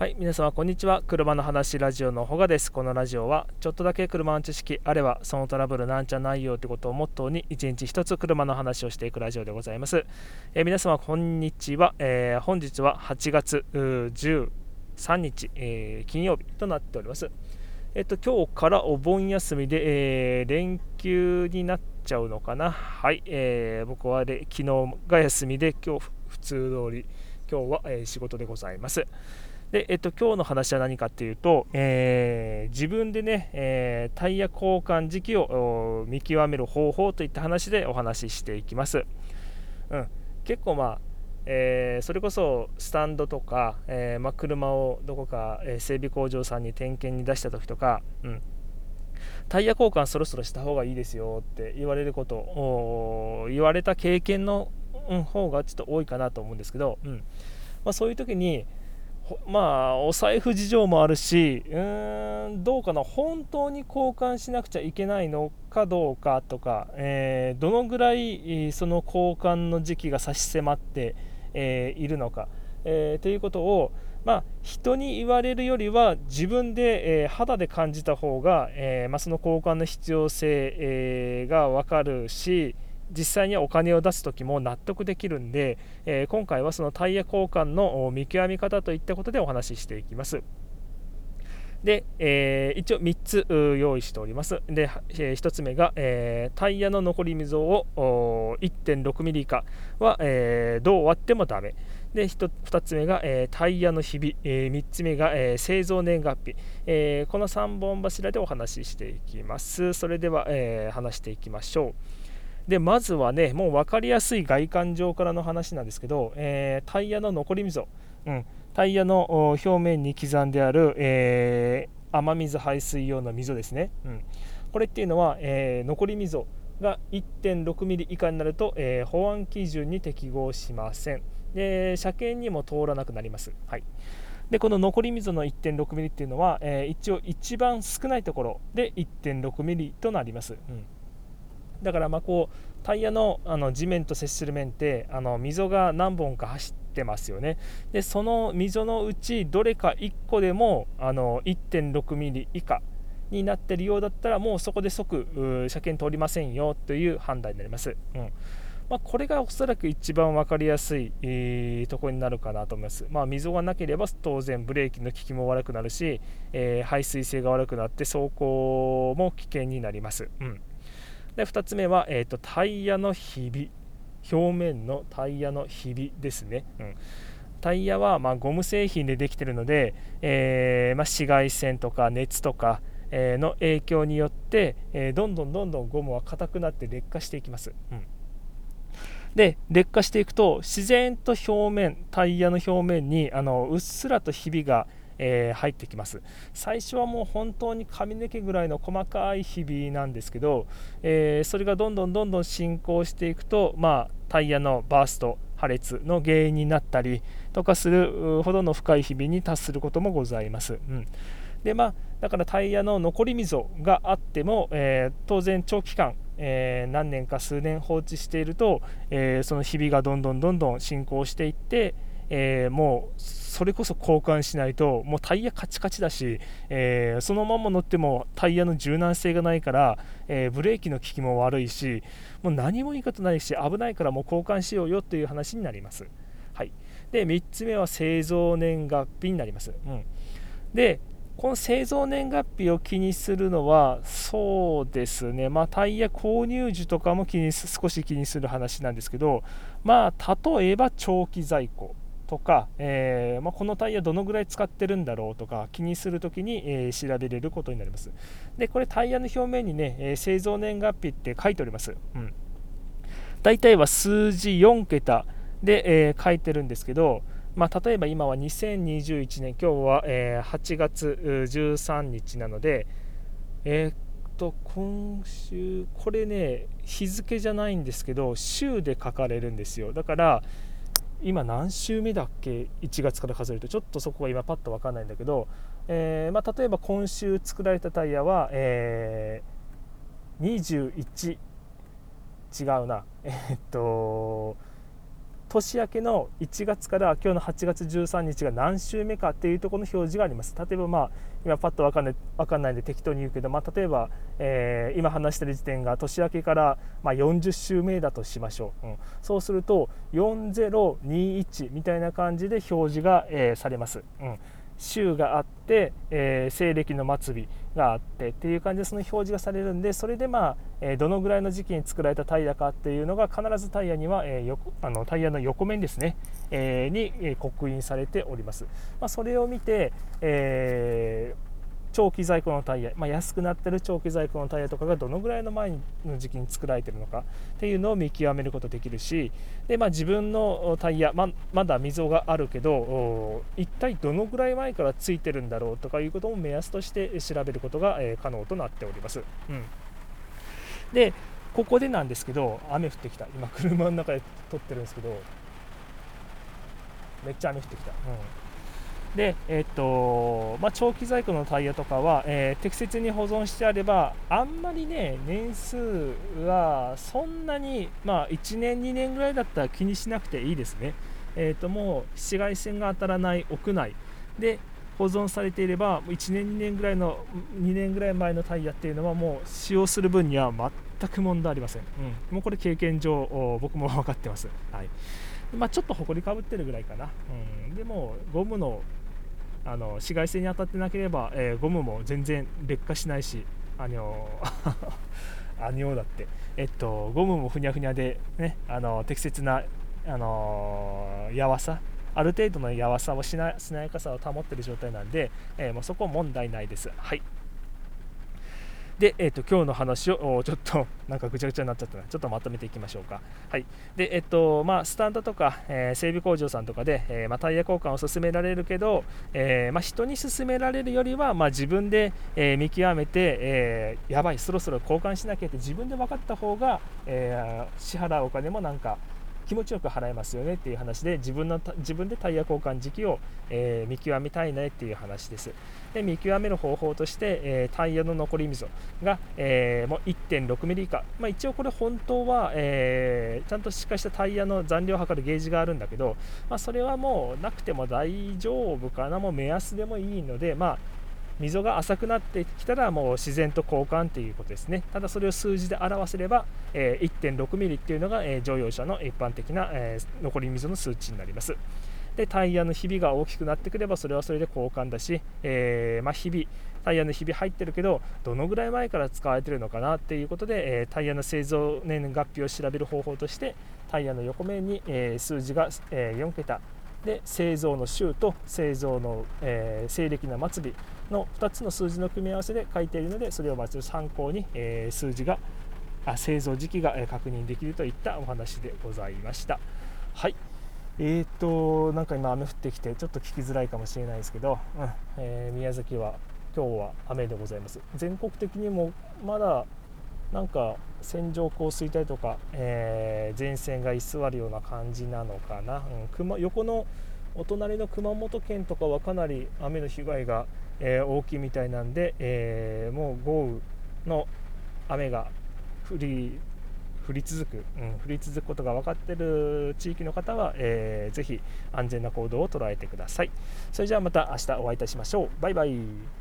はい皆様こんにちは。車の話ラジオのほがです。このラジオはちょっとだけ車の知識あればそのトラブルなんちゃないよということをモットーに一日一つ車の話をしていくラジオでございます、えー、皆様こんにちは、えー、本日は8月13日、えー、金曜日となっております。えっと今日からお盆休みで、え連休になっちゃうのかな。はい、え僕は昨日が休みで今日普通通り今日は、え仕事でございます。で、えっと、今日の話は何かっていうと、えー、自分でね、えー、タイヤ交換時期を見極める方法といった話でお話ししていきます。うん、結構まあ、えー、それこそスタンドとか、えま、車をどこか、え整備工場さんに点検に出した時とか、うん、タイヤ交換そろそろした方がいいですよって言われることを言われた経験の、うん、方がちょっと多いかなと思うんですけど、うん。ま、そういう時にまあお財布事情もあるしうーんどうかな本当に交換しなくちゃいけないのかどうかとか、えー、どのぐらいその交換の時期が差し迫って、えー、いるのか、えー、ということを、まあ、人に言われるよりは自分で、え肌で感じた方が、えまあ、その交換の必要性、えが分かるし、実際にお金を出す時も納得できるんで、え、今回はそのタイヤ交換の見極め方といったことでお話ししていきます。で、えー、一応3つ用意しております。で、えー、1つ目が、えー、タイヤの残り溝を1.6ミリ以下は、えー、どう割ってもダメ。で、2つ目が、えタイヤのひび、え3つ目が、え製造年月日、えこの3本柱でお話ししていきます。それでは、え話していきましょう。でまずはねもう分かりやすい外観上からの話なんですけど、えー、タイヤの残り溝、うん、タイヤの表面に刻んである、えー、雨水排水用の溝ですね、うん、これっていうのは、えー、残り溝が 1.6mm 以下になると、え保安基準に適合しません。で車検にも通らなくなります、はい、でこの残り溝の 1.6mm っていうのは、え一応一番少ないところで 1.6mm となります、うん。だからまあこうタイヤのあの地面と接する面ってあの溝が何本か走ってますよね。でその溝のうちどれか1個でもあの 1.6mm 以下になってるようだったらもうそこで即車検通りませんよという判断になります、うん。まあ、これがおそらく一番分かりやすい、えー、ところになるかなと思います、まあ、溝がなければ当然ブレーキの効きも悪くなるし、えー、排水性が悪くなって走行も危険になります、うん。で2つ目は、えーと、タイヤのひび。表面のタイヤのひびですね、うん、タイヤはまゴム製品でできているので、えー、ま紫外線とか熱とか、の影響によって、えどんどんどんどんゴムは硬くなって劣化していきます、うん。で劣化していくと自然と表面タイヤの表面にあのうっすらとひびがえー、入ってきます最初はもう本当に髪の毛ぐらいの細かいひびなんですけど、えー、それがどんどんどんどん進行していくと、まあ、タイヤのバースト破裂の原因になったりとかするほどの深いひびに達することもございます。うんでまあ、だからタイヤの残り溝があっても、えー、当然長期間、えー、何年か数年放置していると、えー、そのひびがどんどんどんどん進行していって、えもうそれこそ交換しないともうタイヤカチカチだし、えー、そのまま乗ってもタイヤの柔軟性がないから、えー、ブレーキの効きも悪いしもう何もいいことないし危ないからもう交換しようよという話になります。はい、で3つ目は製造年月日になります。うん、でこの製造年月日を気にするのはそうですね、まあ、タイヤ購入時とかも気に少し気にする話なんですけど、まあ、例えば長期在庫とか、えー、まあ、このタイヤどのぐらい使ってるんだろうとか気にするときに、えー、調べれることになります。で、これタイヤの表面にね、え製造年月日って書いております。うん。大体は数字4桁で、え書いてるんですけど、まあ、例えば今は2021年、今日は、え8月13日なので、え、っと、今週、これね、日付じゃないんですけど、週で書かれるんですよ。だから、今何週目だっけ？1月から数えるとちょっとそこが今パッと分かんないんだけど、えー、まあ、例えば今週作られたタイヤは、えー、21違うな。えー、っと年明けの1月から今日の8月13日が何週目かっていうところの表示があります。例えばまあ今パッと分かんない分かんないんで適当に言うけど、まあ、例えば、えー、今話してる時点が年明けからまあ40週目だとしましょう、うん、そうすると4021みたいな感じで表示が、えー、されます、うん。週があって、えー、西暦の末日があってっていう感じでその表示がされるんでそれでまあ、えー、どのぐらいの時期に作られたタイヤかっていうのが必ずタイヤには、えー、横あのタイヤの横面ですね、えに、え刻印されております、まあ、それを見て、えー長期在庫のタイヤ、まあ、安くなってる長期在庫のタイヤとかがどのぐらいの前の時期に作られてるのかっていうのを見極めることできるしで、まあ、自分のタイヤままだ溝があるけど一体どのぐらい前からついてるんだろうとかいうことも目安として調べることが、可能となっております。うん、でここでなんですけど雨降ってきた今車の中で撮ってるんですけどめっちゃ雨降ってきた。うんで、えっとまあ、長期在庫のタイヤとかは、えー、適切に保存してあればあんまりね年数はそんなに、まあ、1年2年ぐらいだったら気にしなくていいですね、えー、ともう紫外線が当たらない屋内で保存されていれば1年2年ぐらいの2年ぐらい前のタイヤっていうのはもう使用する分には全く問題ありません、うん、もうこれ経験上僕も分かってます、はい。まあ、ちょっと埃かぶってるぐらいかな、うん、でもゴムのあの紫外線に当たってなければ、えー、ゴムも全然劣化しないしあの あにょだって、えっと、ゴムもふにゃふにゃで、ね、あの適切な、あのー、やわさある程度のやわさをしなしなやかさを保っている状態なんで、えー、もうそこ問題ないです。はいで、えーと、今日の話をちょっとなんかぐちゃぐちゃになっちゃったなちょっとまとめていきましょうか。はいでえ、ー、とまあ、スタンドとか、えー、整備工場さんとかで、えー、まあ、タイヤ交換を勧められるけど、えまあ、人に勧められるよりは、まあ、自分で、え見極めて、えやばい、そろそろ交換しなきゃって自分で分かった方が、え支払うお金もなんか気持ちよく払えますよねっていう話で自分の自分でタイヤ交換時期を、えー、見極めたいねっていう話です。で見極める方法として、えー、タイヤの残り溝が、えー、もう1.6ミリ以下、まあ、一応これ本当は、えちゃんとしっかりしたタイヤの残量を測るゲージがあるんだけど、まあ、それはもうなくても大丈夫かなもう目安でもいいので、まあ溝が浅くなってきたらもう自然と交換ということですね。ただそれを数字で表せれば、え、1.6ミリっていうのが、え、乗用車の一般的な、え、残り溝の数値になります。でタイヤのひびが大きくなってくればそれはそれで交換だし、えー、まあ、ひびタイヤのひび入ってるけどどのぐらい前から使われてるのかなっていうことで、えタイヤの製造年月日を調べる方法としてタイヤの横面に、え数字が、え4桁で製造の週と製造の、えー、西暦の末日の2つの数字の組み合わせで書いているのでそれをまず参考に、えー、数字があ製造時期が確認できるといったお話でございました。はい。えーと、なんか今雨降ってきてちょっと聞きづらいかもしれないですけど、うん。えー、宮崎は今日は雨でございます。全国的にもまだなんか線状降水帯とか、えー、前線が居座るような感じなのかな、うん、熊横のお隣の熊本県とかはかなり雨の被害が、えー、大きいみたいなんで、えー、もう豪雨の雨が降り降り続く、うん、降り続くことが分かっている地域の方は、えー、ぜひ安全な行動を捉えてください。それじゃあまた明日お会いいたしましょう。バイバイ。